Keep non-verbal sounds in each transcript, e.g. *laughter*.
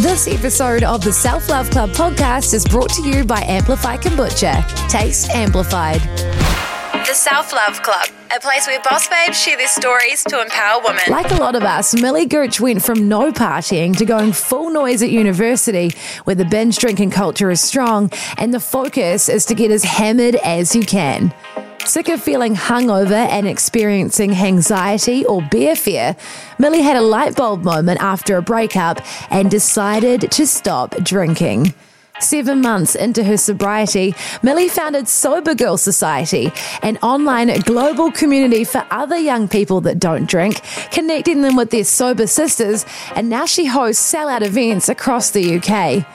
This episode of the Self Love Club podcast is brought to you by Amplify Kombucha. Taste amplified. The Self Love Club, a place where boss babes share their stories to empower women. Like a lot of us, Millie Gooch went from no partying to going full noise at university, where the binge drinking culture is strong and the focus is to get as hammered as you can. Sick of feeling hungover and experiencing hang-xiety or beer fear, Millie had a light bulb moment after a breakup and decided to stop drinking. Seven months into her sobriety, Millie founded Sober Girl Society, an online global community for other young people that don't drink, connecting them with their sober sisters, and now she hosts sellout events across the UK.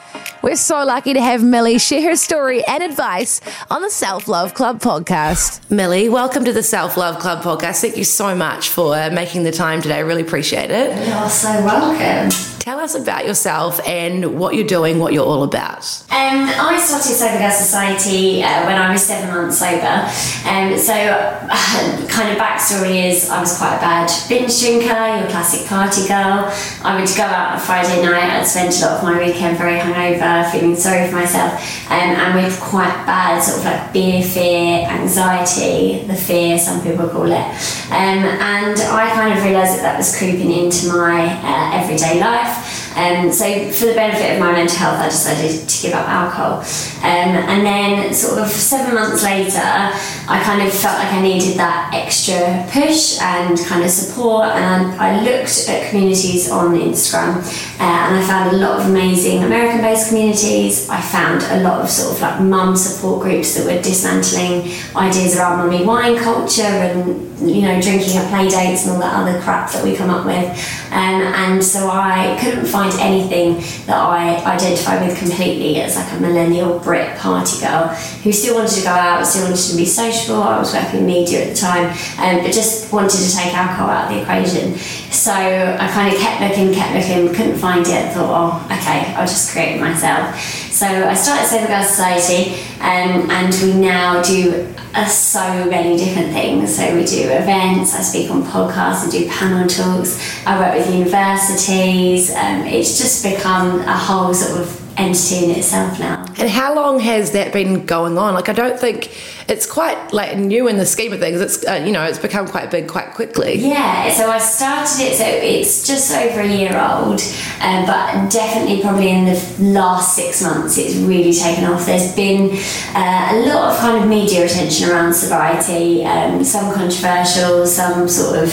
We're so lucky to have Millie share her story and advice on the Self Love Club podcast. Millie, welcome to the Self Love Club podcast. Thank you so much for making the time today. I really appreciate it. You're so welcome. Tell us about yourself and what you're doing, what you're all about. Um, I started Sober Girl Society uh, when I was seven months sober. Um, so, uh, kind of backstory is I was quite a bad binge drinker, your classic party girl. I would go out on a Friday night, I'd spend a lot of my weekend very hungover, feeling sorry for myself, um, and with quite bad sort of like beer fear, anxiety, the fear, some people call it. Um, and I kind of realised that that was creeping into my uh, everyday life. Um, so for the benefit of my mental health, I decided to give up alcohol. Um, and then sort of seven months later, I kind of felt like I needed that extra push and kind of support. And I, looked at communities on Instagram uh, and I found a lot of amazing American-based communities. I found a lot of sort of like mum support groups that were dismantling ideas around mummy wine culture and you know drinking at play dates and all that other crap that we come up with. Um, and so I couldn't find anything that I identify with completely as like a millennial Brit party girl who still wanted to go out, still wanted to be sociable. I was working in media at the time, um, but just wanted to take alcohol out of the equation. So I kind of kept looking, kept looking, couldn't find it. Thought, oh, okay, I'll just create it myself. So I started Sober Girl Society, um, and we now do uh, so many different things. So we do events, I speak on podcasts, I do panel talks, I work with universities. Um, it's just become a whole sort of entity in itself now. And how long has that been going on? Like, I don't think it's quite like new in the scheme of things. It's uh, you know it's become quite big quite quickly. Yeah, so I started it. So it's just over a year old, um, but definitely probably in the last six months it's really taken off. There's been uh, a lot of kind of media attention around sobriety, um, some controversial, some sort of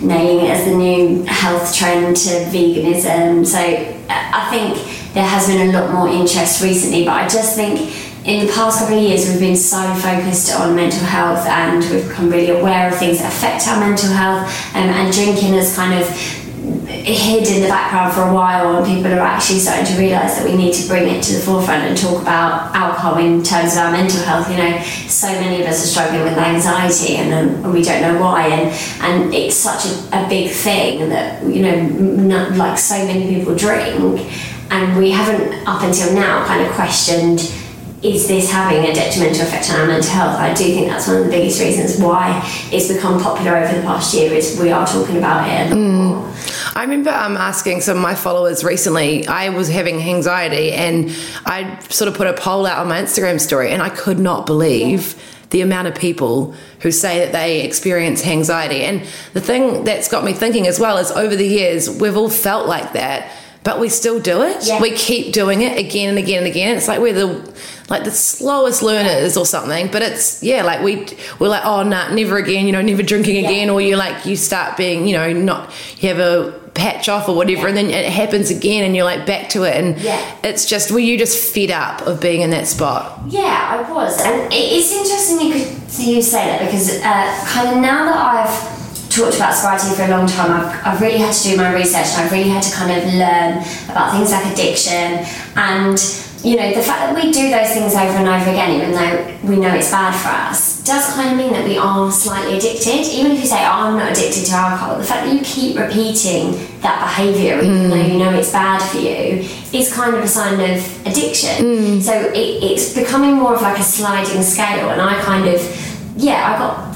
nailing it as the new health trend to veganism. So I think there has been a lot more interest recently, but I just think in the past couple of years we've been so focused on mental health and we've become really aware of things that affect our mental health um, and drinking has kind of hid in the background for a while and people are actually starting to realise that we need to bring it to the forefront and talk about alcohol in terms of our mental health. You know so many of us are struggling with anxiety and, um, and we don't know why and and it's such a, a big thing that you know not, like so many people drink and we haven't up until now kind of questioned is this having a detrimental effect on our mental health? I do think that's one of the biggest reasons why it's become popular over the past year is we are talking about it. Mm. I remember um, asking some of my followers recently, I was having anxiety and I sort of put a poll out on my Instagram story and I could not believe yeah. the amount of people who say that they experience anxiety. And the thing that's got me thinking as well is over the years, we've all felt like that but we still do it. Yeah. We keep doing it again and again and again. It's like we're the like the slowest learners or something. But it's yeah, like we we're like oh nah, never again. You know, never drinking yeah. again. Or you like you start being you know not you have a patch off or whatever, yeah. and then it happens again, and you're like back to it. And yeah. it's just were you just fed up of being in that spot? Yeah, I was, and it's interesting you could you say that because uh, kind of now that I've talked about sobriety for a long time, I've, I've really had to do my research and I've really had to kind of learn about things like addiction and you know the fact that we do those things over and over again even though we know it's bad for us does kind of mean that we are slightly addicted even if you say oh, i'm not addicted to alcohol the fact that you keep repeating that behaviour even mm. though you know it's bad for you is kind of a sign of addiction mm. so it, it's becoming more of like a sliding scale and i kind of yeah i got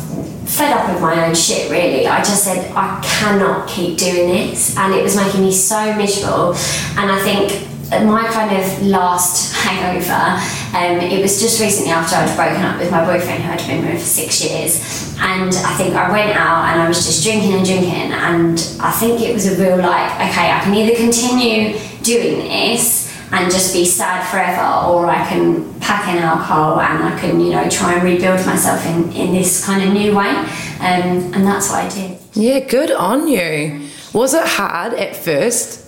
fed up with my own shit really i just said i cannot keep doing this and it was making me so miserable and i think my kind of last *laughs* hangover, um, it was just recently after I'd broken up with my boyfriend who I'd been with for six years. And I think I went out and I was just drinking and drinking. And I think it was a real like, okay, I can either continue doing this and just be sad forever, or I can pack in alcohol and I can, you know, try and rebuild myself in, in this kind of new way. Um, and that's what I did. Yeah, good on you. Was it hard at first?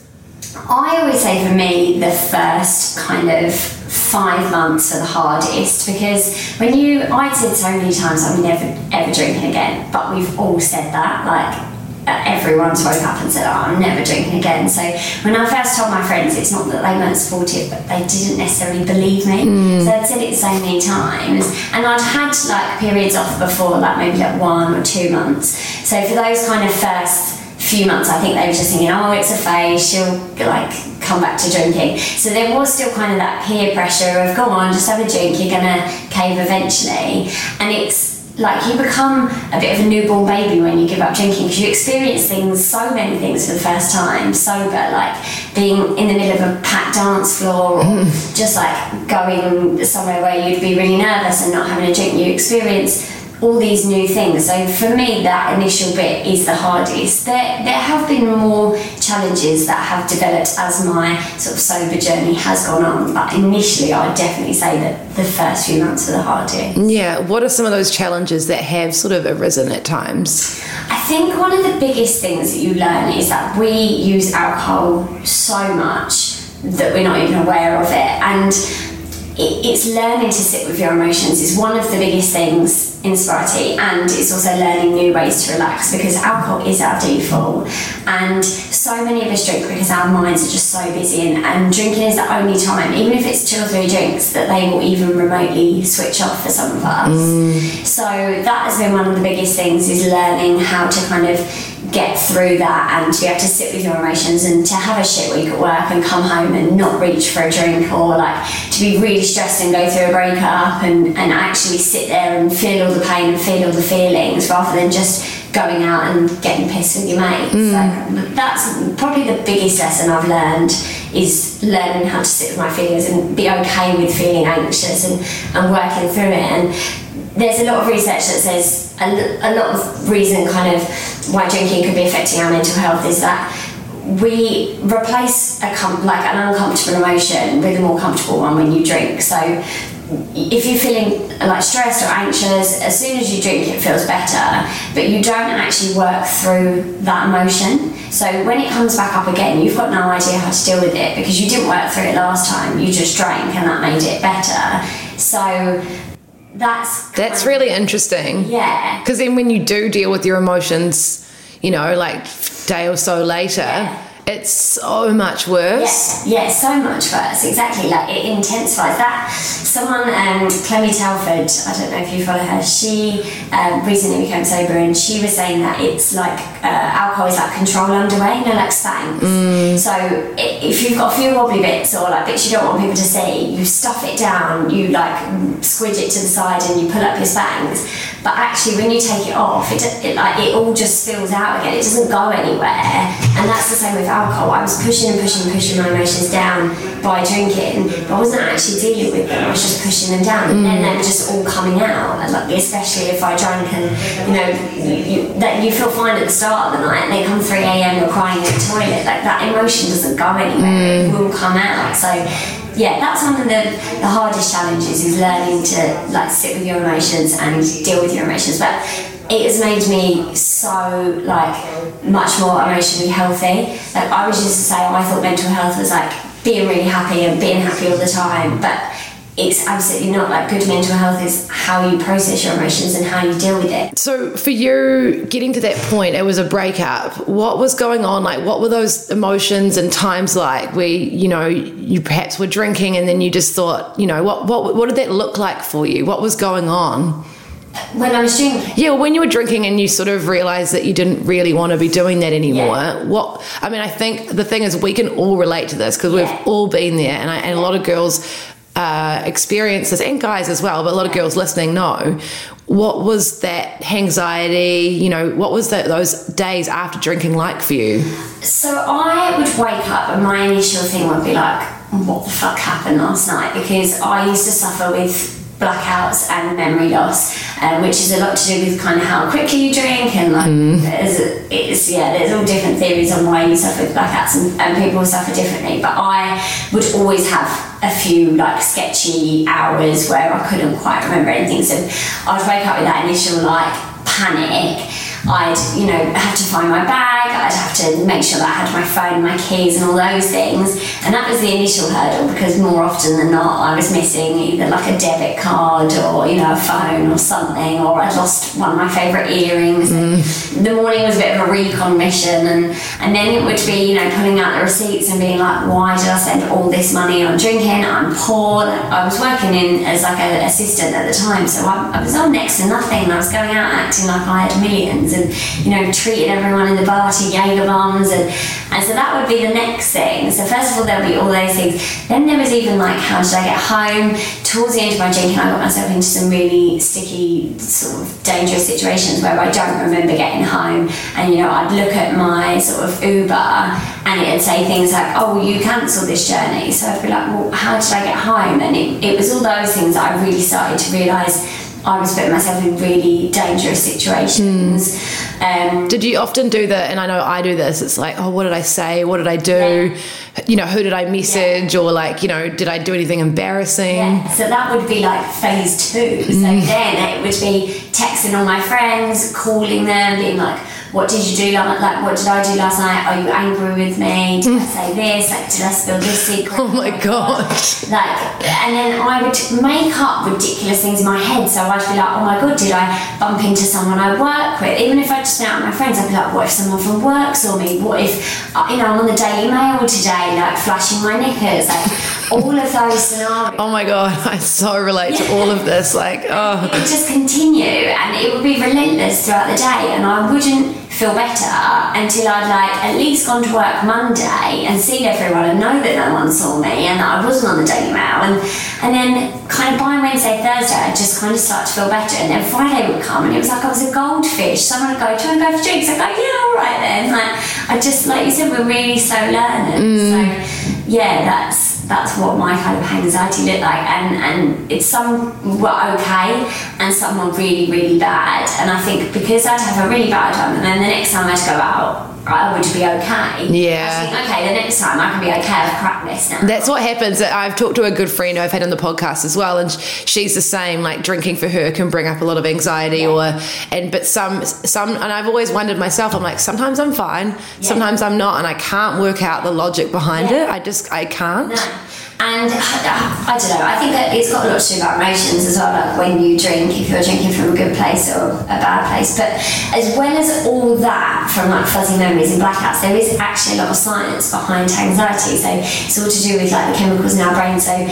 I always say for me, the first kind of five months are the hardest because when you, I'd said so many times I'm never ever drinking again, but we've all said that. Like everyone's woke up and said, oh, I'm never drinking again. So when I first told my friends, it's not that they weren't supportive, but they didn't necessarily believe me. Mm. So I'd said it so many times. And I'd had like periods off before, like maybe like one or two months. So for those kind of first few months, I think they were just thinking, oh, it's a phase, she'll like come back to drinking. So there was still kind of that peer pressure of, go on, just have a drink, you're gonna cave eventually. And it's like you become a bit of a newborn baby when you give up drinking because you experience things, so many things for the first time sober, like being in the middle of a packed dance floor or mm. just like going somewhere where you'd be really nervous and not having a drink. You experience all these new things. So for me, that initial bit is the hardest. There, there have been more challenges that have developed as my sort of sober journey has gone on. But initially, I'd definitely say that the first few months were the hardest. Yeah. What are some of those challenges that have sort of arisen at times? I think one of the biggest things that you learn is that we use alcohol so much that we're not even aware of it. And it's learning to sit with your emotions is one of the biggest things in sobriety and it's also learning new ways to relax because alcohol is our default and so many of us drink because our minds are just so busy and, and drinking is the only time even if it's two or three drinks that they will even remotely switch off for some of us mm. so that has been one of the biggest things is learning how to kind of get through that and to be able to sit with your emotions and to have a shit week at work and come home and not reach for a drink or like to be really stressed and go through a breakup and, and actually sit there and feel all the pain and feel all the feelings rather than just going out and getting pissed with your mates. Mm. Like, that's probably the biggest lesson I've learned is learning how to sit with my feelings and be okay with feeling anxious and, and working through it. And there's a lot of research that says a, a lot of reason kind of why drinking could be affecting our mental health is that we replace a com- like an uncomfortable emotion with a more comfortable one when you drink. So if you're feeling like stressed or anxious, as soon as you drink, it feels better, but you don't actually work through that emotion. So when it comes back up again, you've got no idea how to deal with it because you didn't work through it last time. You just drank, and that made it better. So that's that's really interesting. Yeah. Because then when you do deal with your emotions, you know, like day or so later. Yeah it's so much worse. Yeah, yeah, so much worse. Exactly, like it intensifies that. Someone, um, Clemmie Telford, I don't know if you follow her. She um, recently became sober, and she was saying that it's like uh, alcohol is like control underway, you know, like Spanx. Mm. So if you've got a few wobbly bits or like bits you don't want people to see, you stuff it down, you like squidge it to the side, and you pull up your Spanx. But actually, when you take it off, it, it like it all just spills out again. It doesn't go anywhere, and that's the same with alcohol. I was pushing and pushing and pushing my emotions down by drinking, but I wasn't actually dealing with them. I was just pushing them down, mm. and then they were just all coming out. Like, especially if I drank and you know you, that you feel fine at the start of the night, and they come 3 a.m. you're crying in the toilet. Like that emotion doesn't go anywhere. Mm. It will come out. So yeah, that's one of the, the hardest challenges is learning to like sit with your emotions and deal with your emotions. But it has made me so like much more emotionally healthy. Like I was just to say, I thought mental health was like being really happy and being happy all the time, but it's absolutely not like good mental health is how you process your emotions and how you deal with it. So for you getting to that point, it was a breakup. What was going on? Like what were those emotions and times like where you know you perhaps were drinking and then you just thought, you know, what what what did that look like for you? What was going on? when I was drinking. Yeah, when you were drinking and you sort of realized that you didn't really want to be doing that anymore. Yeah. What I mean, I think the thing is we can all relate to this because we've all been there, and, I, and a lot of girls uh, experience this, and guys as well, but a lot of girls listening know. What was that anxiety? You know, what was that those days after drinking like for you? So I would wake up, and my initial thing would be like, what the fuck happened last night because I used to suffer with blackouts and memory loss, um, which is a lot to do with kind of how quickly you drink and like there's it's yeah there's all different theories on why you suffer with blackouts and, and people suffer differently. But I would always have a few like sketchy hours where I couldn't quite remember anything. So I'd wake up with that initial like panic. I'd, you know, have to find my bag, I'd have to make sure that I had my phone, my keys, and all those things. And that was the initial hurdle because more often than not, I was missing either like a debit card or, you know, a phone or something, or I'd lost one of my favourite earrings. Mm. The morning was a bit of a recon mission, and, and then it would be, you know, pulling out the receipts and being like, why did I spend all this money on drinking? I'm poor. I was working in as like an assistant at the time, so I, I was on next to nothing, and I was going out acting like I had millions and you know treating everyone in the bar to Jaeger bombs and and so that would be the next thing. So first of all there'll be all those things. Then there was even like how did I get home? Towards the end of my drinking I got myself into some really sticky sort of dangerous situations where I don't remember getting home. And you know I'd look at my sort of Uber and it'd say things like oh you cancelled this journey. So I'd be like well how did I get home? And it, it was all those things that I really started to realise I was putting myself in really dangerous situations. Um, Did you often do that? And I know I do this. It's like, oh, what did I say? What did I do? You know, who did I message? Or like, you know, did I do anything embarrassing? Yeah, so that would be like phase two. So then it would be texting all my friends, calling them, being like, what did you do last like what did I do last night? Are you angry with me? Did I say this? Like did I spill this secret? *laughs* Oh my god. Like and then I would make up ridiculous things in my head. So I'd be like, oh my god, did I bump into someone I work with? Even if I just met my friends, I'd be like, what if someone from work saw me? What if uh, you know I'm on the Daily Mail today, like flashing my knickers, like all of those scenarios. Oh my god, *laughs* I so relate to all of this. Like, *laughs* oh. It would just continue and it would be relentless throughout the day and I wouldn't feel better until I'd like at least gone to work Monday and seen everyone and know that no one saw me and that I wasn't on the Daily Mail and and then kind of by Wednesday, Thursday I'd just kind of start to feel better and then Friday would come and it was like I was a goldfish. Someone would go, Do you want to go for drinks? I'd go, Yeah, alright then. Like I just like you said, we're really so learners. Mm. So yeah, that's that's what my kind of anxiety looked like. And and it's some were okay and some were really really bad. And I think because I'd have a really bad one and then the next time I'd go out I oh, would be okay Yeah. Think okay the next time I can be okay I've cracked this now That's what happens. I've talked to a good friend I've had on the podcast as well, and she's the same. Like drinking for her can bring up a lot of anxiety, or and but some some, and I've always wondered myself. I'm like sometimes I'm fine, sometimes I'm not, and I can't work out the logic behind Yeah. it. I just I can't. No. And I, I don't know, I think that it's got a lot to do about emotions as well, like when you drink, if you're drinking from a good place or a bad place. But as well as all that from like fuzzy memories and blackouts, there is actually a lot of science behind anxiety. So it's all to do with like the chemicals in our brain. So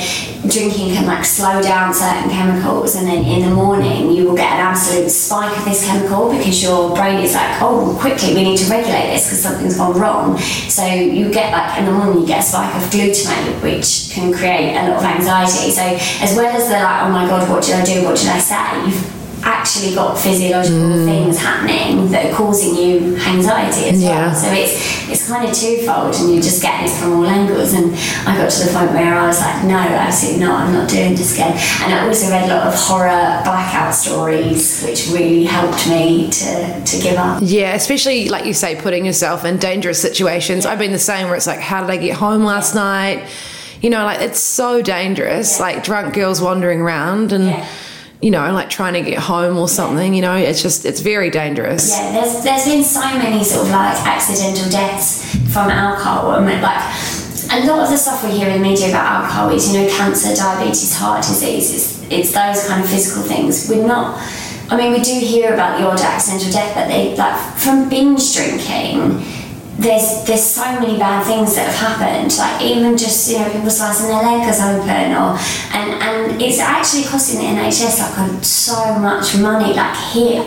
drinking can like slow down certain chemicals and then in the morning you will get an absolute spike of this chemical because your brain is like, oh, quickly, we need to regulate this because something's gone wrong. So you get like in the morning you get a spike of glutamate, which can create a lot of anxiety. So as well as the like, oh my god, what did I do? What did I say? You've actually got physiological mm. things happening that are causing you anxiety as Yeah. well. So it's it's kind of twofold, and you're just getting it from all angles. And I got to the point where I was like, no, absolutely not. I'm not doing this again. And I also read a lot of horror blackout stories, which really helped me to to give up. Yeah, especially like you say, putting yourself in dangerous situations. I've been the same where it's like, how did I get home last night? You know, like it's so dangerous. Yeah. Like drunk girls wandering around and, Yeah. you know, like trying to get home or something. You know, it's just it's very dangerous. Yeah, there's there's been so many sort of like accidental deaths from alcohol. and like a lot of the stuff we hear in the media about alcohol is you know cancer, diabetes, heart disease. It's it's those kind of physical things. We're not. I mean, we do hear about the odd accidental death, but they like from binge drinking. There's there's so many bad things that have happened. Like even just you know people slicing their legs open, or and and it's actually costing the NHS like a, so much money. Like here,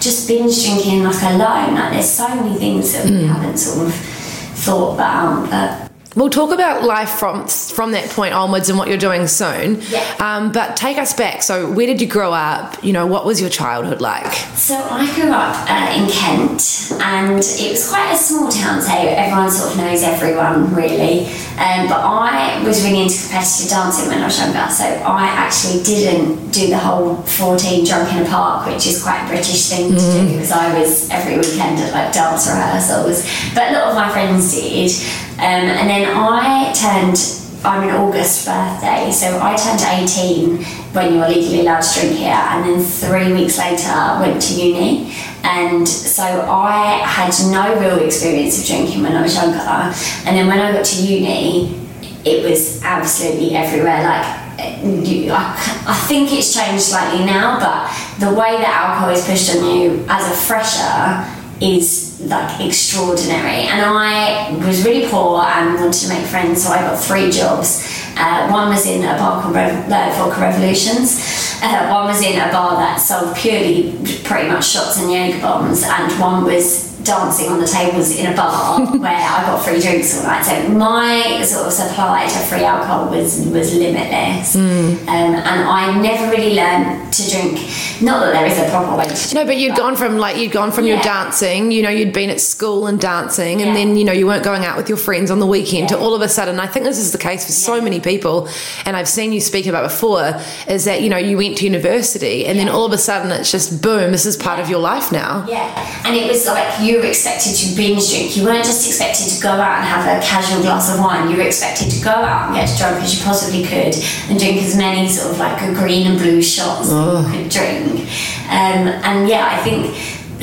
just binge drinking like alone. Like there's so many things that we hmm. haven't sort of thought about. But We'll talk about life from from that point onwards and what you're doing soon. Yeah. Um, but take us back. So, where did you grow up? You know, what was your childhood like? So I grew up uh, in Kent, and it was quite a small town, so everyone sort of knows everyone really. Um, but I was really into competitive dancing when I was younger, so I actually didn't do the whole 14 drunk in a park, which is quite a British thing to do, because I was every weekend at like dance rehearsals. But a lot of my friends did. Um, and then I turned I'm an August birthday, so I turned 18 when you're legally allowed to drink here, and then three weeks later went to uni. And so I had no real experience of drinking when I was younger, and then when I got to uni, it was absolutely everywhere. Like, I think it's changed slightly now, but the way that alcohol is pushed on you as a fresher is like extraordinary. And I was really poor and wanted to make friends, so I got three jobs. Uh, one was in a bar called Rev- uh, Vodka Revolutions. Uh, one was in a bar that sold purely pretty much shots and Jaeger bombs, and one was dancing on the tables in a bar *laughs* where I got free drinks all night. So my sort of supply to free alcohol was was limitless, um, and I never really learned to drink. Not that there is a proper way to No, but you'd gone from like you'd gone from your dancing, you know, you'd been at school and dancing, and Yeah. then you know you weren't going out with your friends on the weekend. To all of a sudden, I think this is the case for so many people, and I've seen you speak about before, is that you know you went to university, and then all of a sudden it's just boom, this is part of your life now. Yeah, and it was like you were expected to binge drink. You weren't just expected to go out and have a casual glass of wine. You were expected to go out and get as drunk as you possibly could and drink as many sort of like a green and blue shots that you could drink. Um, and yeah, I think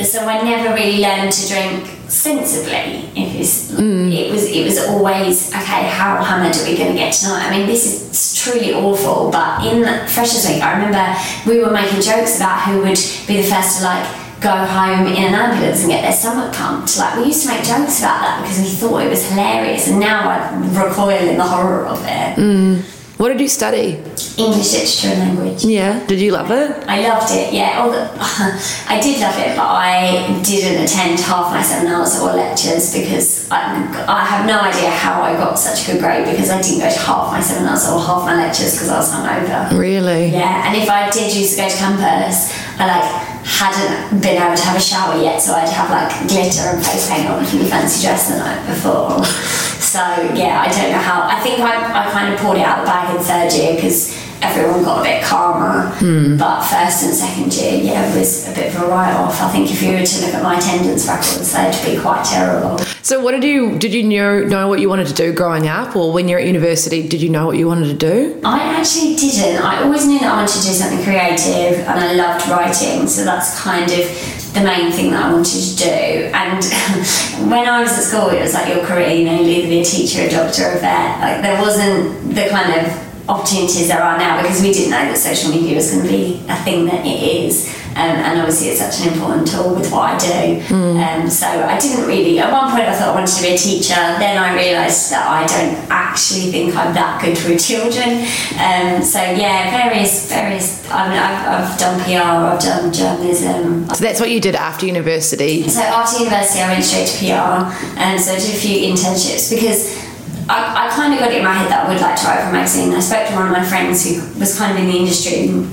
so. I never really learned to drink sensibly. It was, it was, it was always okay. How hammered are we going to get tonight? I mean, this is truly awful. But in Freshers Week, I remember we were making jokes about who would be the first to like go home in an ambulance and get their stomach pumped. Like we used to make jokes about that because we thought it was hilarious, and now I recoil in the horror of it. Mm. What did you study? English literature and language. Yeah, did you love it? I loved it, yeah. *laughs* I did love it, but I didn't attend half my seminars or lectures because I, I have no idea how I got such a good grade because I didn't go to half my seminars or half my lectures because I was hungover. Really? Yeah, and if I did used to go to campus, I like hadn't been able to have a shower yet, so I'd have like glitter and face paint on from the fancy dress the night before. *laughs* So yeah, I don't know how. I think I, I kind of pulled it out of the bag in third year because everyone got a bit calmer. Hmm. But first and second year, yeah, it was a bit of a write off. I think if you were to look at my attendance records, they'd be quite terrible. So, what did you did you know know what you wanted to do growing up, or when you're at university, did you know what you wanted to do? I actually didn't. I always knew that I wanted to do something creative and I loved writing, so that's kind of the main thing that I wanted to do. And *laughs* when I was at school, it was like your career, you know, you'll either be a teacher, a doctor, a vet. Like there wasn't the kind of opportunities there are now because we didn't know that social media was going to be a thing that it is. Um, and obviously, it's such an important tool with what I do. Um, so I didn't really. At one point, I thought I wanted to be a teacher. Then I realised that I don't actually think I'm that good with children. Um, so yeah, various, various. I mean, I've, I've done PR, I've done journalism. So that's what you did after university. So after university, I went straight to PR, and so I did a few internships because. I, I kind of got it in my head that I would like to write for a magazine. I spoke to one of my friends who was kind of in the industry, and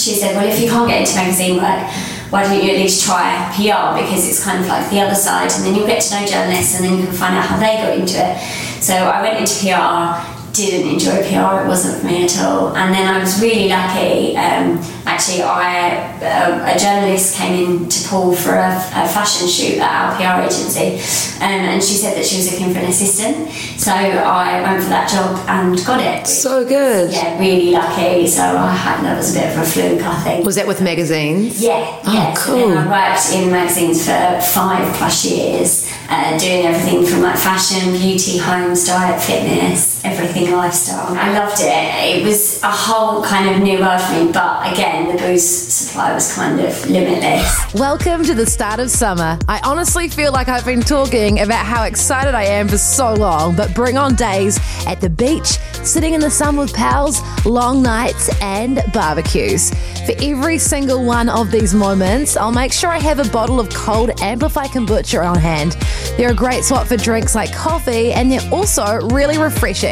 she said, "Well, if you can't get into magazine work, why don't you at least try PR because it's kind of like the other side, and then you'll get to know journalists, and then you can find out how they got into it." So I went into PR, didn't enjoy PR; it wasn't for me at all. And then I was really lucky. Um, actually, I uh, a journalist came in to Paul for a, a fashion shoot at our PR agency, um, and she said that she was looking for an assistant. So I went for that job and got it. So good. Yeah, really lucky. So I had that was a bit of a fluke, I think. Was that with magazines? Yeah, Oh, yeah. So cool. I worked in magazines for five plus years, uh, doing everything from like fashion, beauty, homes, diet, fitness, everything lifestyle. I loved it. It was a whole kind of new world for me, but again, the booze supply was kind of limitless. Welcome to the start of summer. I honestly feel like I've been talking about how excited I am for so long, but bring on days at the beach, sitting in the sun with pals, long nights, and barbecues. For every single one of these moments, I'll make sure I have a bottle of cold Amplify kombucha on hand. They're a great swap for drinks like coffee, and they're also really refreshing.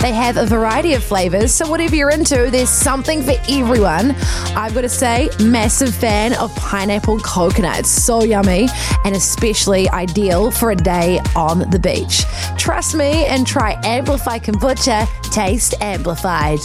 They have a variety of flavors, so whatever you're into, there's something for everyone. I've got to say, massive fan of pineapple coconut. It's so yummy and especially ideal for a day on the beach. Trust me and try Amplify Kombucha, taste amplified.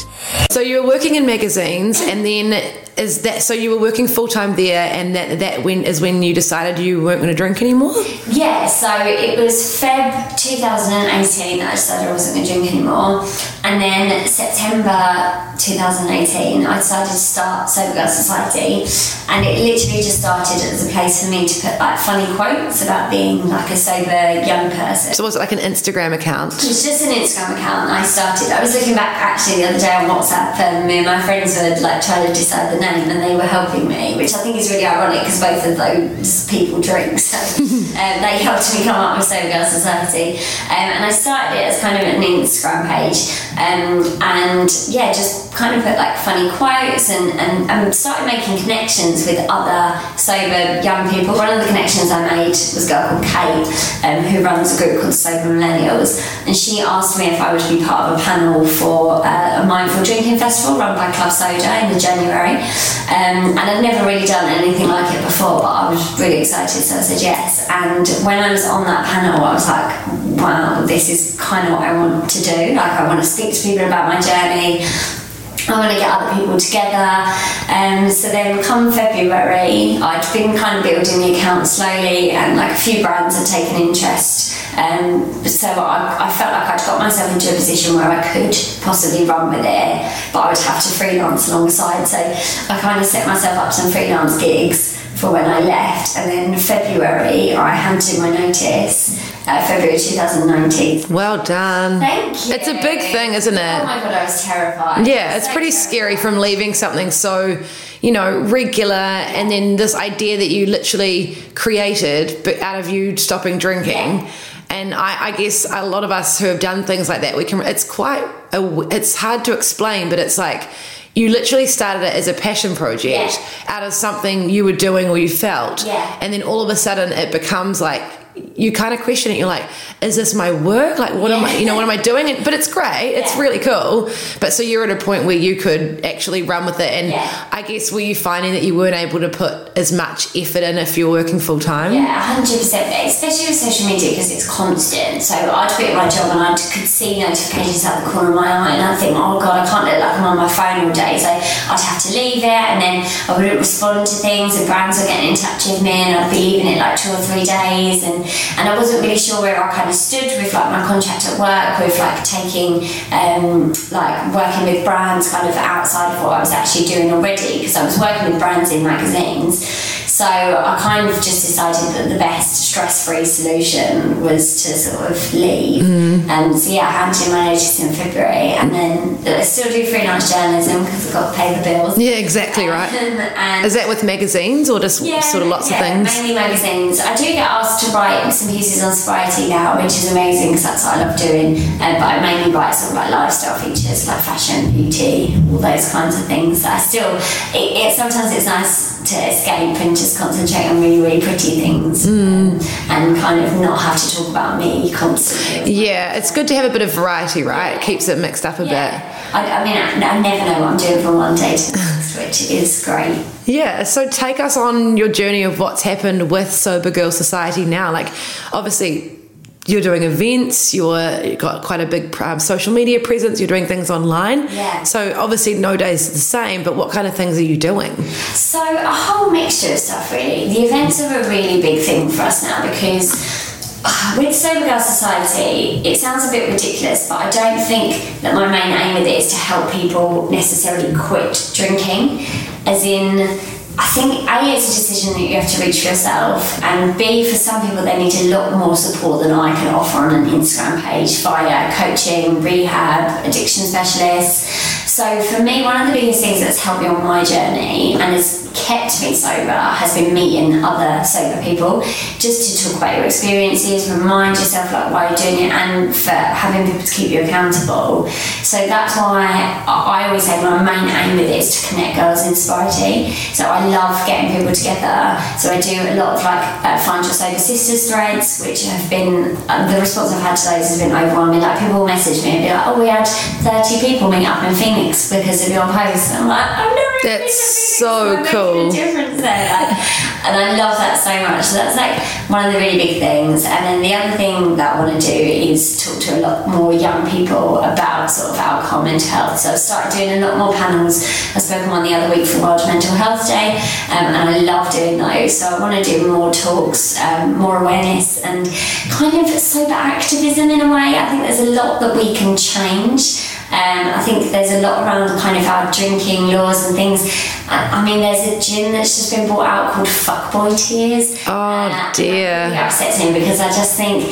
So you were working in magazines and then is that so you were working full time there and that that when is when you decided you weren't going to drink anymore? Yeah, so it was Feb 2018 that I decided I wasn't going to drink anymore. And then September 2018, I decided to start Sober Girl Society. And it literally just started as a place for me to put like funny quotes about being like a sober young person. So was it like an Instagram account? It was just an Instagram account. I started. I was looking back actually the other day on WhatsApp, and me and my friends were like trying to decide the name, and they were helping me, which I think is really ironic because both of those people drink. *laughs* So um, they helped me come up with Sober Girl Society, um, and I started it as kind of an Instagram page, um, and yeah, just kind of put like funny quotes and, and, and started making connections with other sober young people. One of the connections I made was a girl called Kate, um, who runs a group called Sober Millennials, and she asked me if I would be part of a panel for uh, a mindful drinking festival run by Club Soda in January. Um, and I'd never really done anything like it before, but I was really excited, so I said yes. And when I was on that panel, I was like, wow, this is kind of what I want to do. Like, I want to speak to people about my journey. I want to get other people together. Um, so then, come February, I'd been kind of building the account slowly, and like a few brands had taken interest. Um, so I, I felt like I'd got myself into a position where I could possibly run with it, but I would have to freelance alongside. So I kind of set myself up some freelance gigs for when I left, and then February I handed in my notice. Uh, February 2019. Well done. Thank you. It's a big thing, isn't it? Oh my god, I was terrified. Yeah, it's So pretty terrified. scary from leaving something so, you know, regular and then this idea that you literally created but out of you stopping drinking. Yeah. And I, I guess a lot of us who have done things like that, we can. It's quite. A, it's hard to explain, but it's like you literally started it as a passion project Yeah. out of something you were doing or you felt, Yeah. and then all of a sudden it becomes like you kind of question it. You're like, is this my work? Like, what am I? You know, what am I doing? And- But it's great. It's Yeah. really cool. But so you're at a point where you could actually run with it. And Yeah. I guess were you finding that you weren't able to put as much effort in if you're working full time? Yeah, hundred percent. Especially with social media because it's constant. So I'd quit my job and I could see notifications out the corner of my eye, and I'd think, oh god, I can't look like I'm on my phone all day. So I'd have to leave it, and then I wouldn't respond to things. And brands were getting in touch with me, and I'd be leaving it like two or three days, and and I wasn't really sure where I kind of stood with like my contract at work, with like taking um, like working with brands kind of outside of what I was actually doing already because I was working with brands in magazines. So I kind of just decided that the best stress-free solution was to sort of leave. And so yeah, I handed in my notice in February, and then I still do freelance journalism because I've got to pay the bills. Yeah, exactly right. *laughs* Is that with magazines or just sort of lots yeah, of things? Mainly magazines. I do get asked to write some pieces on sobriety now, which is amazing because that's what I love doing. Uh, but I mainly write sort of like lifestyle features, like fashion, beauty, all those kinds of things. I still, it, it sometimes it's nice to escape and just concentrate on really, really pretty things Mm. and kind of not have to talk about me constantly. Yeah, it's good to have a bit of variety, right? It keeps it mixed up a bit. Yeah. I, I mean, I, I never know what I'm doing from one day to the next, *laughs* which is great. Yeah, so take us on your journey of what's happened with Sober Girl Society now. Like, obviously, you're doing events, you're, you've got quite a big um, social media presence, you're doing things online. Yeah. So, obviously, no day is the same, but what kind of things are you doing? So a whole mixture of stuff really. The events are a really big thing for us now because *sighs* with Sober Girl Society, it sounds a bit ridiculous, but I don't think that my main aim with it is to help people necessarily quit drinking. As in, I think A, it's a decision that you have to reach for yourself, and B, for some people, they need a lot more support than I can offer on an Instagram page via coaching, rehab, addiction specialists. So for me, one of the biggest things that's helped me on my journey and has kept me sober has been meeting other sober people, just to talk about your experiences, remind yourself like why you're doing it, and for having people to keep you accountable. So that's why I always say my main aim with it is to connect girls in sobriety. So I love getting people together. So I do a lot of like uh, find your sober sisters threads, which have been uh, the response I've had to those has been overwhelming. Like people will message me and be like, "Oh, we had 30 people meet up in Phoenix because of your post." And I'm like, "I've never." That's so cool. Difference there, and I love that so much. So that's like one of the really big things. And then the other thing that I want to do is talk to a lot more young people about sort of alcohol mental health. So I've started doing a lot more panels. I spoke on the other week for World Mental Health Day, um, and I love doing those. So I want to do more talks, um, more awareness, and kind of sober activism in a way. I think there's a lot that we can change. Um, I think there's a lot around kind of our drinking laws and things. I, I mean, there's a gin that's just been brought out called Fuckboy Tears. Oh Uh, dear. It upsets me because I just think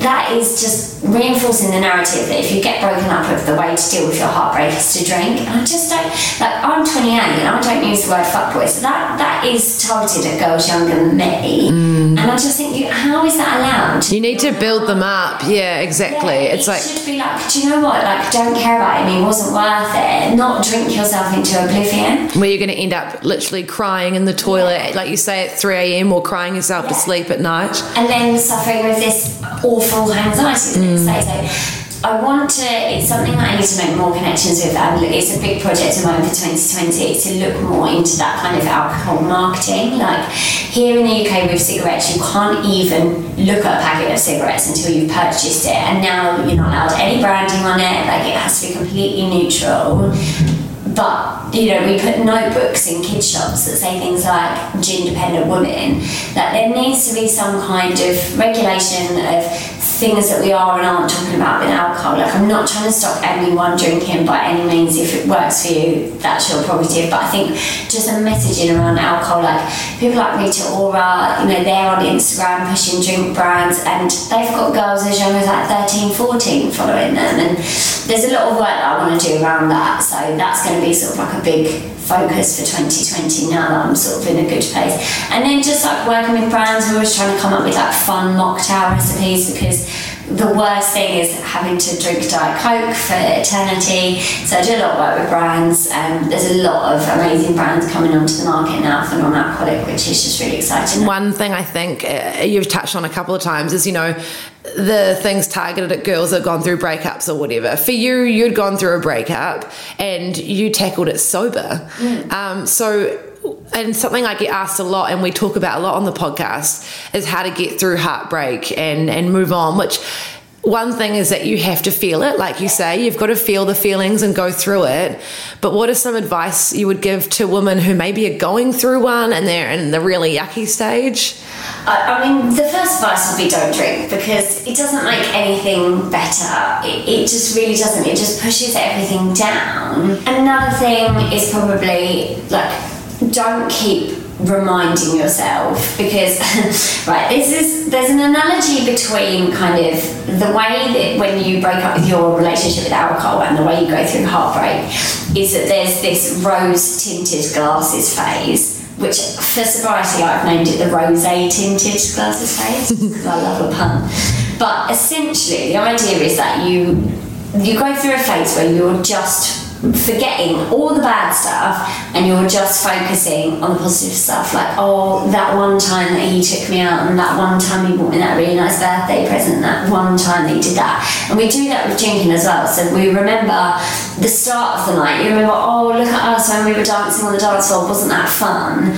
that is just reinforcing the narrative that if you get broken up with the way to deal with your heartbreak is to drink. And I just don't like I'm 28 and I don't use the word fuckboy, so that that is targeted at girls younger than me. And I just think you how is that allowed? Mm. You need to build them up. Yeah, exactly. Yeah, it's it like should be like, do you know what? Like, don't care about him. He wasn't worth it. Not drink yourself into oblivion. where you're going to end up literally crying in the toilet, like you say at 3 a.m. or crying yourself to sleep at night. and then suffering with this awful anxiety the Mm. next day. So I want to, it's something that I need to make more connections with, and it's a big project of mine for 2020 to look more into that kind of alcohol marketing. Like here in the UK with cigarettes, you can't even look at a packet of cigarettes until you've purchased it, and now you're not allowed any branding on it, like it has to be completely neutral. But you know, we put notebooks in kids shops that say things like gin dependent women. That there needs to be some kind of regulation of things that we are and aren't talking about with alcohol. Like I'm not trying to stop anyone drinking by any means. If it works for you, that's your prerogative. But I think just the messaging around alcohol, like people like Rita Ora, you know, they're on Instagram pushing drink brands and they've got girls as young as like 13, 14 following them and there's a lot of work that I want to do around that. So that's going to be sort of like a big focus for 2020 now that I'm sort of in a good place. And then just like working with brands, we're always trying to come up with like fun mocktail recipes because the worst thing is having to drink Diet Coke for eternity. So I do a lot of work with brands. Um, there's a lot of amazing brands coming onto the market now for non-alcoholic, which is just really exciting. One thing I think uh, you've touched on a couple of times is, you know, the things targeted at girls that have gone through breakups or whatever. For you, you'd gone through a breakup and you tackled it sober. Um, so, and something I get asked a lot and we talk about a lot on the podcast is how to get through heartbreak and, and move on, which one thing is that you have to feel it, like you say, you've got to feel the feelings and go through it. But what is some advice you would give to women who maybe are going through one and they're in the really yucky stage? I, I mean, the first advice would be don't drink because it doesn't make anything better. It, it just really doesn't. It just pushes everything down. Another thing is probably like don't keep reminding yourself because *laughs* right this is there's an analogy between kind of the way that when you break up with your relationship with alcohol and the way you go through heartbreak is that there's this rose tinted glasses phase which for sobriety I've named it the rose tinted glasses phase. *laughs* I love a pun. But essentially the idea is that you you go through a phase where you're just forgetting all the bad stuff and you're just focusing on the positive stuff. Like oh that one time that he took me out and that one time he bought me that really nice birthday present that one time that he did that. And we do that with drinking as well. So we remember the start of the night. You remember oh look at us when we were dancing on the dance floor. Wasn't that fun.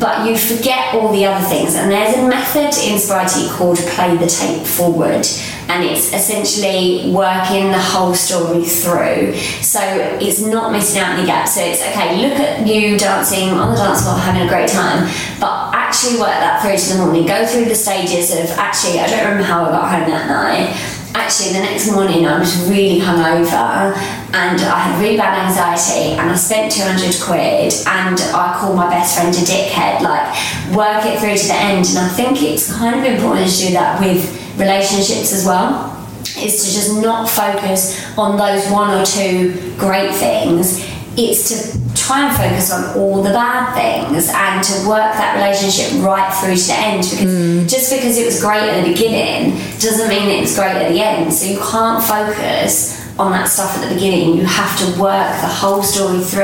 But you forget all the other things. And there's a method in sobriety called play the tape forward and it's essentially working the whole story through. So it's not missing out any gaps. So it's okay, look at you dancing on the dance floor, having a great time, but actually work that through to the morning. Go through the stages of actually, I don't remember how I got home that night. Actually, the next morning I was really hungover and I had really bad anxiety and I spent 200 quid and I called my best friend a dickhead. Like, work it through to the end. And I think it's kind of important to do that with relationships as well. is to just not focus on those one or two great things. It's to try and focus on all the bad things and to work that relationship right through to the end because mm. just because it was great at the beginning doesn't mean it was great at the end. So you can't focus on that stuff at the beginning. You have to work the whole story through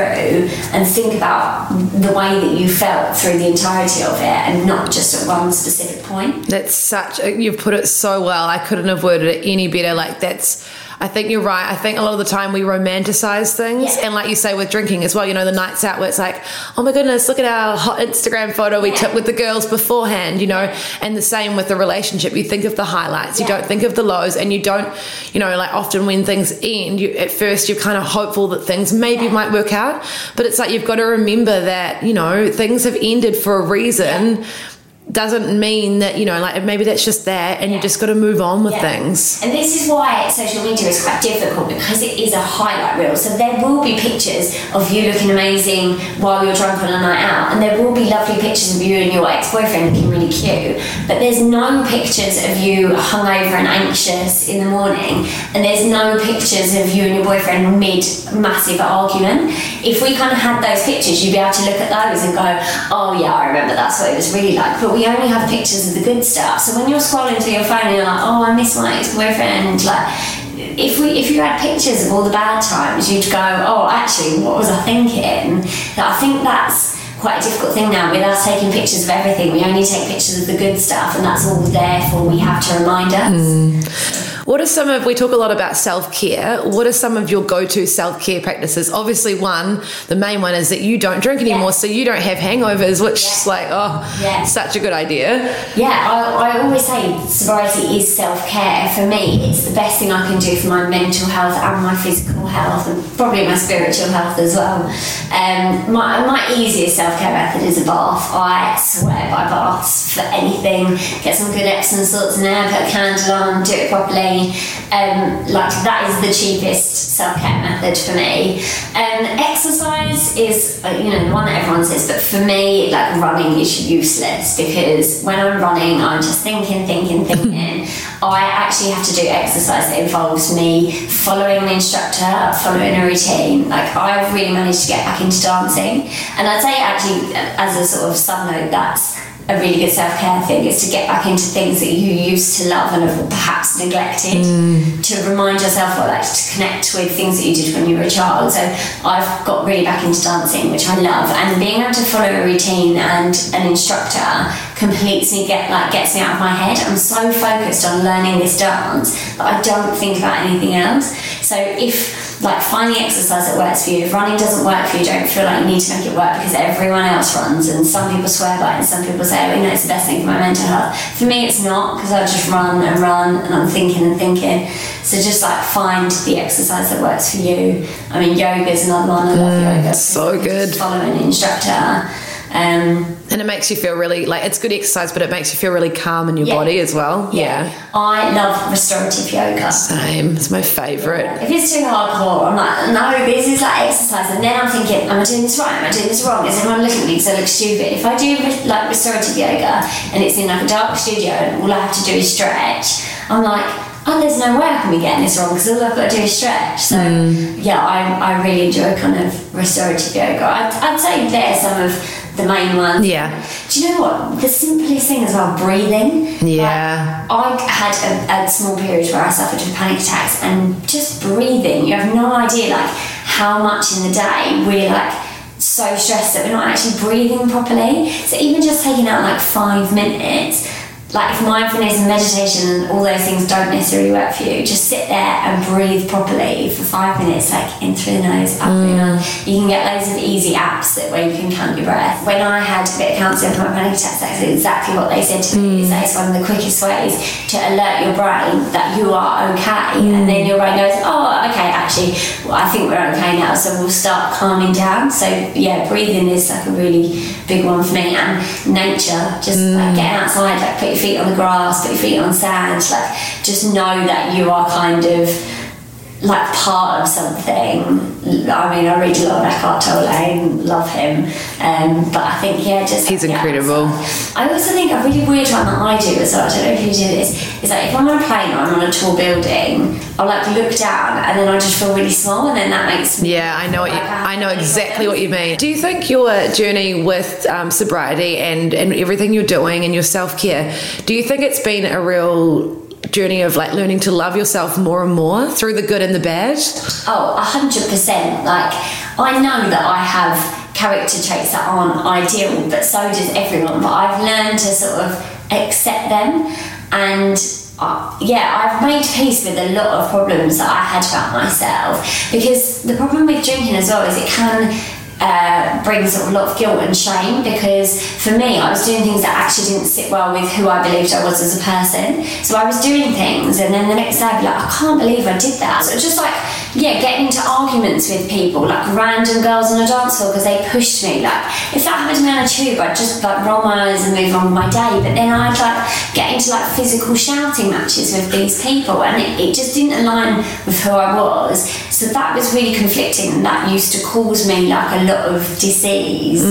and think about the way that you felt through the entirety of it and not just at one specific point. That's such, you've put it so well. I couldn't have worded it any better. Like, that's, I think you're right. I think a lot of the time we romanticize things. Yeah. And like you say with drinking as well, you know, the nights out where it's like, oh my goodness, look at our hot Instagram photo we Yeah. took with the girls beforehand, you know, and the same with the relationship. You think of the highlights, you don't think of the lows, and you don't, you know, like often when things end, you at first you're kind of hopeful that things maybe Yeah. might work out. But it's like you've got to remember that, you know, things have ended for a reason. Doesn't mean that, you know, like maybe that's just that and you just got to move on with Yeah. things. And this is why social media is quite difficult because it is a highlight reel. So there will be pictures of you looking amazing while you're drunk on a night out, and there will be lovely pictures of you and your ex-boyfriend looking really cute. But there's no pictures of you hungover and anxious in the morning, and there's no pictures of you and your boyfriend mid massive argument. If we kind of had those pictures, you'd be able to look at those and go, "Oh yeah, I remember that's what it was really like." But we only have pictures of the good stuff. So when you're scrolling through your phone and you're like, "Oh, I miss my ex-boyfriend," like if we if you had pictures of all the bad times, you'd go, "Oh, actually, what was I thinking?" That I think that's quite a difficult thing now with us taking pictures of everything. We only take pictures of the good stuff, and that's all there for we have to remind us. Mm. What are some of, we talk a lot about self care. What are some of your go to self care practices? Obviously, one, the main one is that you don't drink anymore, Yeah. so you don't have hangovers, which is like, oh, Yeah. such a good idea. Yeah, I, I always say sobriety is self care. For me, it's the best thing I can do for my mental health and my physical health, and probably my spiritual health as well. Um, my, my easiest self care method is a bath. I swear by baths for anything. Get some good Epsom salts in there, put a candle on, do it properly. Um, like that is the cheapest self care method for me. Um, exercise is uh, you know the one that everyone says, but for me, like running is useless because when I'm running, I'm just thinking, thinking, thinking. *laughs* I actually have to do exercise that involves me following an instructor, following a routine. Like I've really managed to get back into dancing, and I'd say actually as a sort of sub note, that's a really good self care thing is to get back into things that you used to love and have perhaps neglected. Mm. To remind yourself or like to connect with things that you did when you were a child. So I've got really back into dancing, which I love, and being able to follow a routine and an instructor completes me get like gets me out of my head. I'm so focused on learning this dance that I don't think about anything else. So if like find the exercise that works for you. If running doesn't work for you, don't feel like you need to make it work because everyone else runs and some people swear by it and some people say, oh, you know, it's the best thing for my mental health. For me, it's not because I just run and run and I'm thinking and thinking. So just like find the exercise that works for you. I mean, yoga is another one. I love mm, yoga. so good. Follow an instructor. Um, And it makes you feel really, like, it's good exercise, but it makes you feel really calm in your Yeah. body as well. Yeah. I love restorative yoga. Same. It's my favorite. If it's too hardcore, I'm like, no, this is like exercise. And then I'm thinking, am I doing this right? Am I doing this wrong? Is everyone looking at me because I look stupid? If I do like restorative yoga and it's in like a dark studio and all I have to do is stretch, I'm like, oh, there's no way I can be getting this wrong because all I've got to do is stretch. So yeah, I, I really enjoy kind of restorative yoga. I'd, I'd say they're some of the main ones. Yeah. Do you know what? The simplest thing as well, breathing. Yeah. I had a, a small period where I suffered with panic attacks, and just breathing, you have no idea like how much in the day we're like so stressed that we're not actually breathing properly. So even just taking out like five minutes, like if mindfulness and meditation and all those things don't necessarily work for you, just sit there and breathe properly for five minutes, like in through the nose, up through the mm. nose. You can get loads of easy apps that where you can count your breath. When I had a bit of counselling for my panic attacks, that's exactly what they said to me. Is that it's one of the quickest ways to alert your brain that you are okay, and mm. then your brain goes, oh, okay, actually, well, I think we're okay now, so we'll start calming down. So yeah, breathing is like a really big one for me, and nature, just like getting outside, like put your feet on the grass, put your feet on sand, like just know that you are kind of like part of something. I mean, I read a lot of Eckhart Tolle and love him, um, but I think yeah, just He's yeah, incredible. I also think a really weird one that I do as well. I don't know if you do this. Is like if I'm on a plane or I'm on a tall building, I'll like look down and then I just feel really small, and then that makes me Yeah, I know what you, I know exactly what you mean. Do you think your journey with um, sobriety and and everything you're doing and your self care, do you think it's been a real journey of like learning to love yourself more and more through the good and the bad? Oh, a hundred percent. Like I know that I have character traits that aren't ideal, but so does everyone. But I've learned to sort of accept them, and uh, yeah, I've made peace with a lot of problems that I had about myself. Because the problem with drinking as well is it can. Uh, bring sort of a lot of guilt and shame because for me I was doing things that actually didn't sit well with who I believed I was as a person. So I was doing things and then the next day I'd be like I can't believe I did that. So just like yeah getting into arguments with people like random girls on a dance floor because they pushed me like if that happened to me on a tube I'd just like roll my eyes and move on with my day. But then I'd like get into like physical shouting matches with these people and it, it just didn't align with who I was. So that was really conflicting and that used to cause me like a lot of disease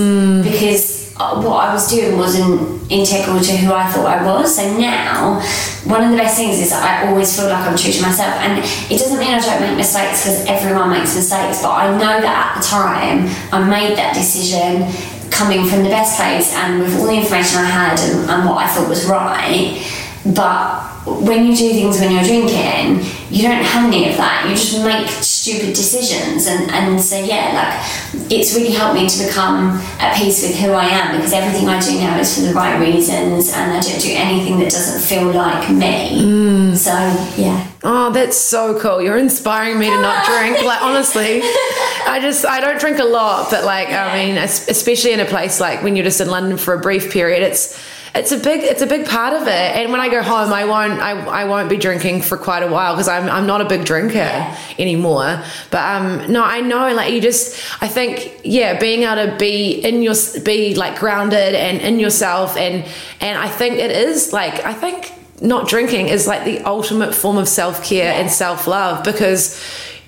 because uh, Uh, what I was doing wasn't integral to who I thought I was. So now, one of the best things is I always feel like I'm true to myself, and it doesn't mean I don't make mistakes because everyone makes mistakes. But I know that at the time I made that decision coming from the best place and with all the information I had and, and what I thought was right. But when you do things when you're drinking, you don't have any of that. You just make stupid decisions. And, and so, yeah, like, it's really helped me to become at peace with who I am because everything I do now is for the right reasons and I don't do anything that doesn't feel like me. Mm. So, yeah. Oh, that's so cool. You're inspiring me to not *laughs* drink. Like honestly, I just I don't drink a lot, but like I mean, especially in a place like when you're just in London for a brief period, it's it's a big it's a big part of it. And when I go home, I won't I, I won't be drinking for quite a while because I'm I'm not a big drinker anymore. But um no, I know like you just I think yeah, being able to be in your be like grounded and in yourself and and I think it is like I think not drinking is like the ultimate form of self care and self love because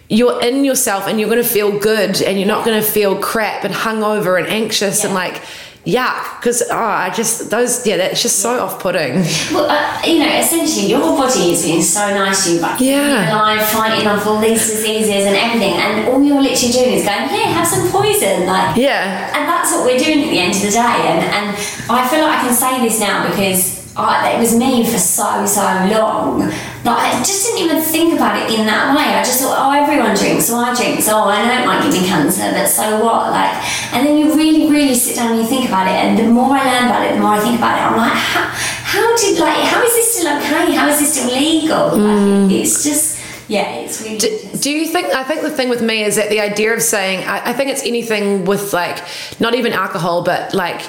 you're in yourself and you're going to feel good and you're not going to feel crap and hungover and anxious and like yuck because oh I just those yeah that's just so off putting Well, uh, you know, essentially, your body is being so nice to you, like Yeah. alive, fighting off all these diseases and everything, and all you're literally doing is going, "Yeah, have some poison," like. yeah And that's what we're doing at the end of the day, and and I feel like I can say this now because. I, it was me for so so long. Like I just didn't even think about it in that way. I just thought, oh, everyone drinks, so I drink. So oh, I know it might give me cancer, but so what? Like, and then you really, really sit down and you think about it. And the more I learn about it, the more I think about it. I'm like, how, how did like, how is this still okay? How is this still legal? Like, mm. it's just, yeah, it's really. Do, do you think? I think the thing with me is that the idea of saying, I, I think it's anything with like, not even alcohol, but like,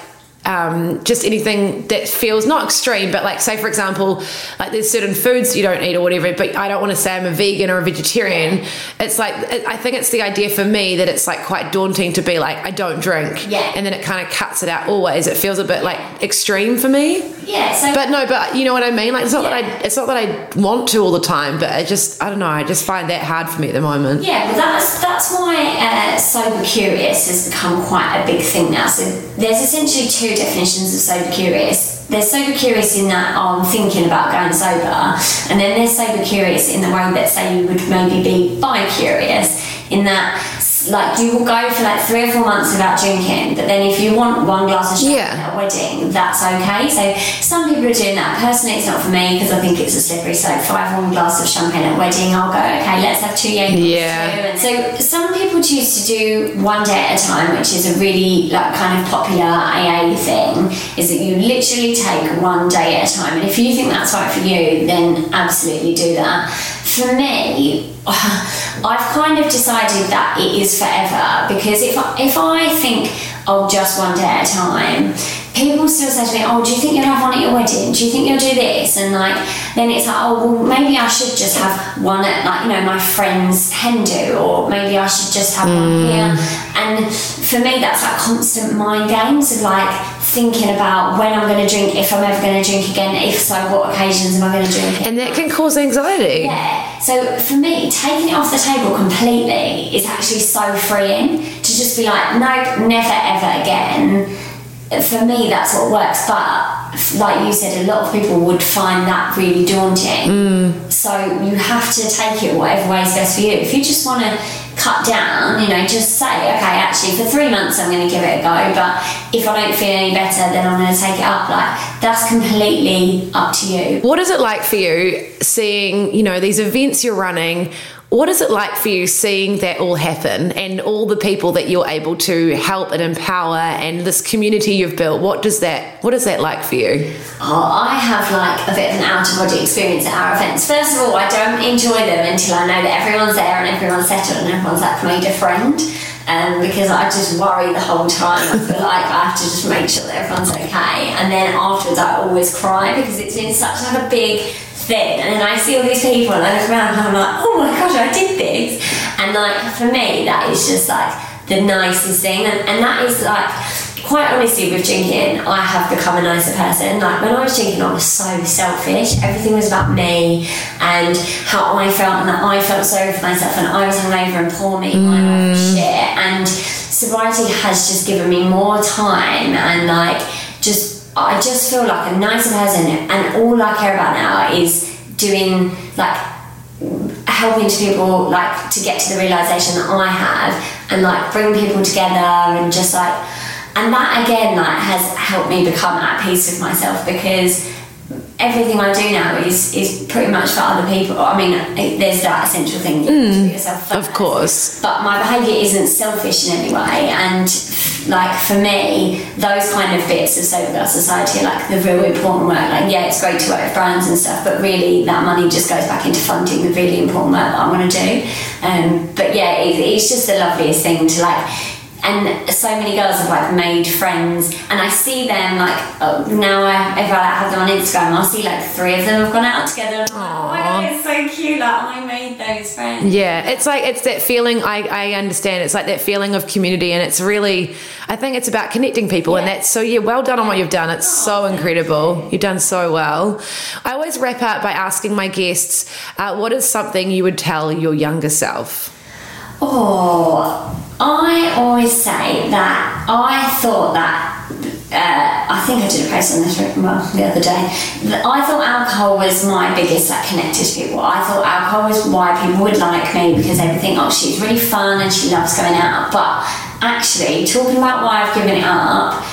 um, just anything that feels not extreme, but like, say for example, like there's certain foods you don't eat or whatever, but I don't want to say I'm a vegan or a vegetarian. It's like, it, I think it's the idea for me that it's like quite daunting to be like, I don't drink. Yeah. And then it kind of cuts it out always. It feels a bit like extreme for me. Yeah, so. But no, but you know what I mean. Like it's not that I, it's not that I want to all the time, but I just, I don't know. I just find that hard for me at the moment. Yeah, well, that's that's why uh, sober curious has become quite a big thing now. So there's essentially two definitions of sober curious. There's sober curious in that I'm thinking about going sober, and then there's sober curious in the way that say you would maybe be bi curious in that. Like you will go for like three or four months without drinking, but then if you want one glass of champagne Yeah. at a wedding, that's okay. So some people are doing that. Personally, it's not for me because I think it's a slippery slope. If I have one glass of champagne at a wedding, I'll go, okay, let's have two Jaegers. Yeah. So some people choose to do one day at a time, which is a really like kind of popular AA thing. Is that you literally take one day at a time, and if you think that's right for you, then absolutely do that. For me, I've kind of decided that it is forever because if I, if I think oh just one day at a time, people still say to me, oh do you think you'll have one at your wedding? Do you think you'll do this? And like then it's like oh well maybe I should just have one at like you know my friend's hen do or maybe I should just have one mm. here. And for me that's like constant mind games of like thinking about when I'm going to drink, if I'm ever going to drink again, if so, what occasions am I going to drink? And that can cause anxiety. Yeah. So for me, taking it off the table completely is actually so freeing to just be like, nope, never ever again. For me, that's what works. But like you said, a lot of people would find that really daunting. Mm. So you have to take it whatever way is best for you. If you just want to cut down, you know, just say, okay, actually, for three months I'm going to give it a go, but if I don't feel any better, then I'm going to take it up. Like, that's completely up to you. What is it like for you seeing, you know, these events you're running? What is it like for you seeing that all happen and all the people that you're able to help and empower and this community you've built? What does that what is that like for you? Oh, I have like a bit of an out of body experience at our events. First of all, I don't enjoy them until I know that everyone's there and everyone's settled and everyone's like made a friend. Um, because I just worry the whole time. I feel like I have to just make sure that everyone's okay. And then afterwards, I always cry because it's been such like a big thing. And then I see all these people and I look around and I'm like, oh my gosh, I did this. And like for me, that is just like the nicest thing. And, and that is like quite honestly, with drinking, I have become a nicer person. Like when I was drinking, I was so selfish. Everything was about me and how I felt, and that I felt sorry for myself, and I was hungover and poor me, my life was shit. And sobriety has just given me more time and like I just feel like a nicer person, and all I care about now is doing like helping to people like to get to the realization that I have and like bring people together and just like and that again like has helped me become at peace with myself because everything I do now is is pretty much for other people. I mean, there's that essential thing you mm, do yourself first. Of course. But my behaviour isn't selfish in any way, and like for me, those kind of bits of sober girl society are like the real important work. Like, yeah, it's great to work with brands and stuff, but really that money just goes back into funding the really important work that I want to do. Um, but yeah, it, it's just the loveliest thing to like and so many girls have like made friends. And I see them like oh, now I, if I have them on Instagram I'll see like three of them have gone out together. I'm like, oh my god it's so cute like I made those friends. Yeah it's like it's that feeling I, I understand it's like that feeling of community and it's really I think it's about connecting people yeah. and that's so yeah well done on what you've done it's oh, so incredible you've done so well. I always wrap up by asking my guests uh, what is something you would tell your younger self oh I always say that I thought that. Uh, I think I did a post on this well the other day. I thought alcohol was my biggest that connected to people. I thought alcohol was why people would like me because they would think, oh, she's really fun and she loves going out. But actually, talking about why I've given it up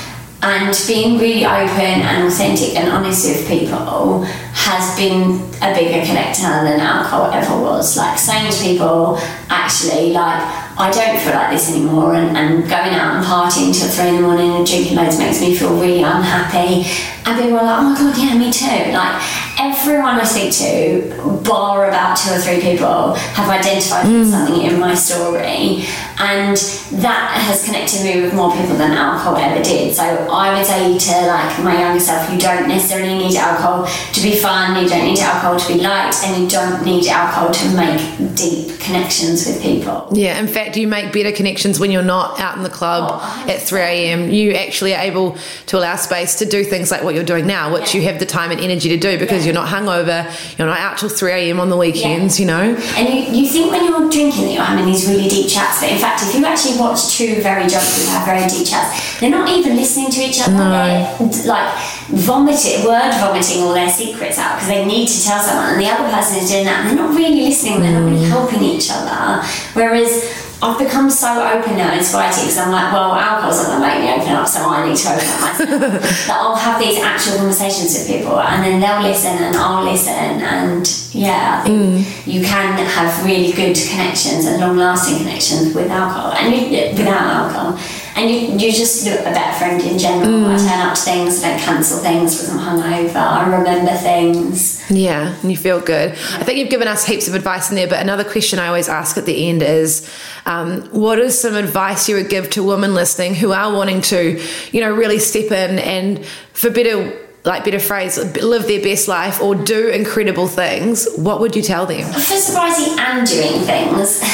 and being really open and authentic and honest with people has been a bigger connector than alcohol ever was. Like saying to people, actually, like I don't feel like this anymore, and, and going out and partying till three in the morning and drinking loads makes me feel really unhappy. And people are like, oh my god, yeah, me too. Like everyone I speak to, bar about two or three people, have identified mm. with something in my story, and that has connected me with more people than alcohol ever did. So I would say to like my younger self, you don't necessarily need alcohol to be fun, you don't need alcohol to be liked, and you don't need alcohol to make deep connections with people. Yeah, in fact, you make better connections when you're not out in the club oh, at 3 a.m. You actually are able to allow space to do things like what you're doing now, which yeah. you have the time and energy to do because yeah. you're not hungover, you're not out till 3 a.m. on the weekends, yeah. you know? And you, you think when you're drinking that you're having these really deep chats, but in fact, if you actually watch two very people have very deep chats, they're not even listening to each other. No. They're like vomiting, word vomiting all their secrets out because they need to tell someone, and the other person is doing that, and they're not really listening, they're not really mm. helping each other. Whereas I've become so open now in sobriety because I'm like, well, alcohol's not going to make me open up, so I need to open up myself. *laughs* that I'll have these actual conversations with people and then they'll listen and I'll listen. And yeah, I think mm. you can have really good connections and long lasting connections with alcohol and you, without alcohol and you, you just look a better friend in general. Mm. I turn up to things, I don't cancel things because I'm hungover. I remember things. Yeah, and you feel good. I think you've given us heaps of advice in there, but another question I always ask at the end is um, what is some advice you would give to women listening who are wanting to, you know, really step in and for better like better phrase, live their best life or do incredible things, what would you tell them? For sobriety and doing things, *laughs*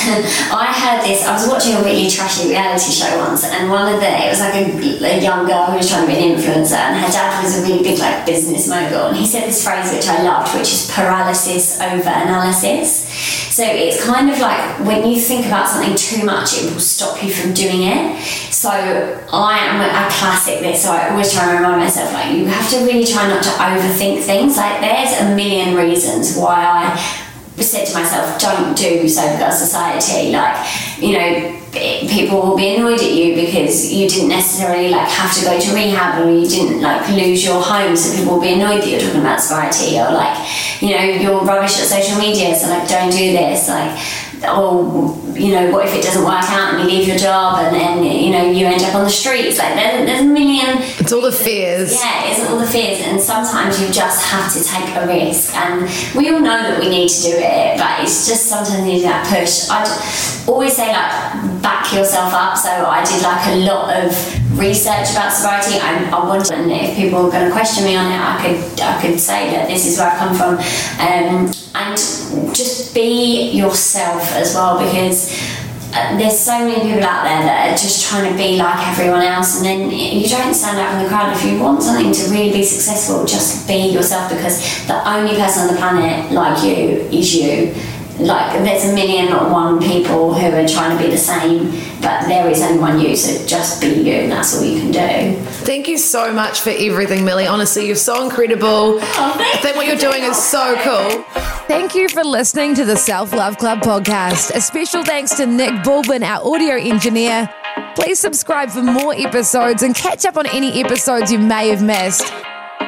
I heard this. I was watching a really trashy reality show once, and one of the it was like a, a young girl who was trying to be an influencer, and her dad was a really big like business mogul, and he said this phrase which I loved, which is paralysis over analysis. So it's kind of like when you think about something too much, it will stop you from doing it. So I am a classic this, so I always try to remind myself like you have to really try not to overthink things. Like there's a million reasons why I said to myself, don't do Sober Girl Society. Like, you know, people will be annoyed at you because you didn't necessarily like have to go to rehab or you didn't like lose your home. So people will be annoyed that you're talking about sobriety or like, you know, you're rubbish at social media. So like, don't do this. Like, oh, you know, what if it doesn't work out and you leave your job and then, you know, on the streets? Like, there's, there's a million. It's all the fears. Yeah, it's all the fears. And sometimes you just have to take a risk. And we all know that we need to do it, but it's just sometimes you need that push. I'd always say, like, back yourself up. So I did, like, a lot of research about sobriety. I, I wanted, and if people were going to question me on it, I could, I could say that this is where I come from. Um, and just be yourself as well because Uh, there's so many people out there that are just trying to be like everyone else and then you don't stand out from the crowd if you want something to really be successful just be yourself because the only person on the planet like you is you like there's a million or one people who are trying to be the same but there is only one you so just be you and that's all you can do. Thank you so much for everything millie. Honestly you're so incredible. Oh, i think what you're doing is so cool. Thank you for listening to the self love club podcast. A special thanks to nick bulbin our audio engineer. Please subscribe for more episodes and catch up on any episodes you may have missed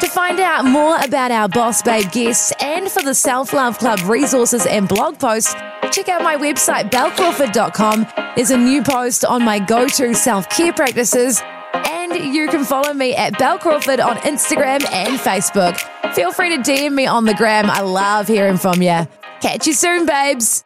to find out more about our Boss Babe guests and for the Self Love Club resources and blog posts, check out my website, belcrawford.com. There's a new post on my go to self care practices, and you can follow me at Bel Crawford on Instagram and Facebook. Feel free to DM me on the gram. I love hearing from you. Catch you soon, babes.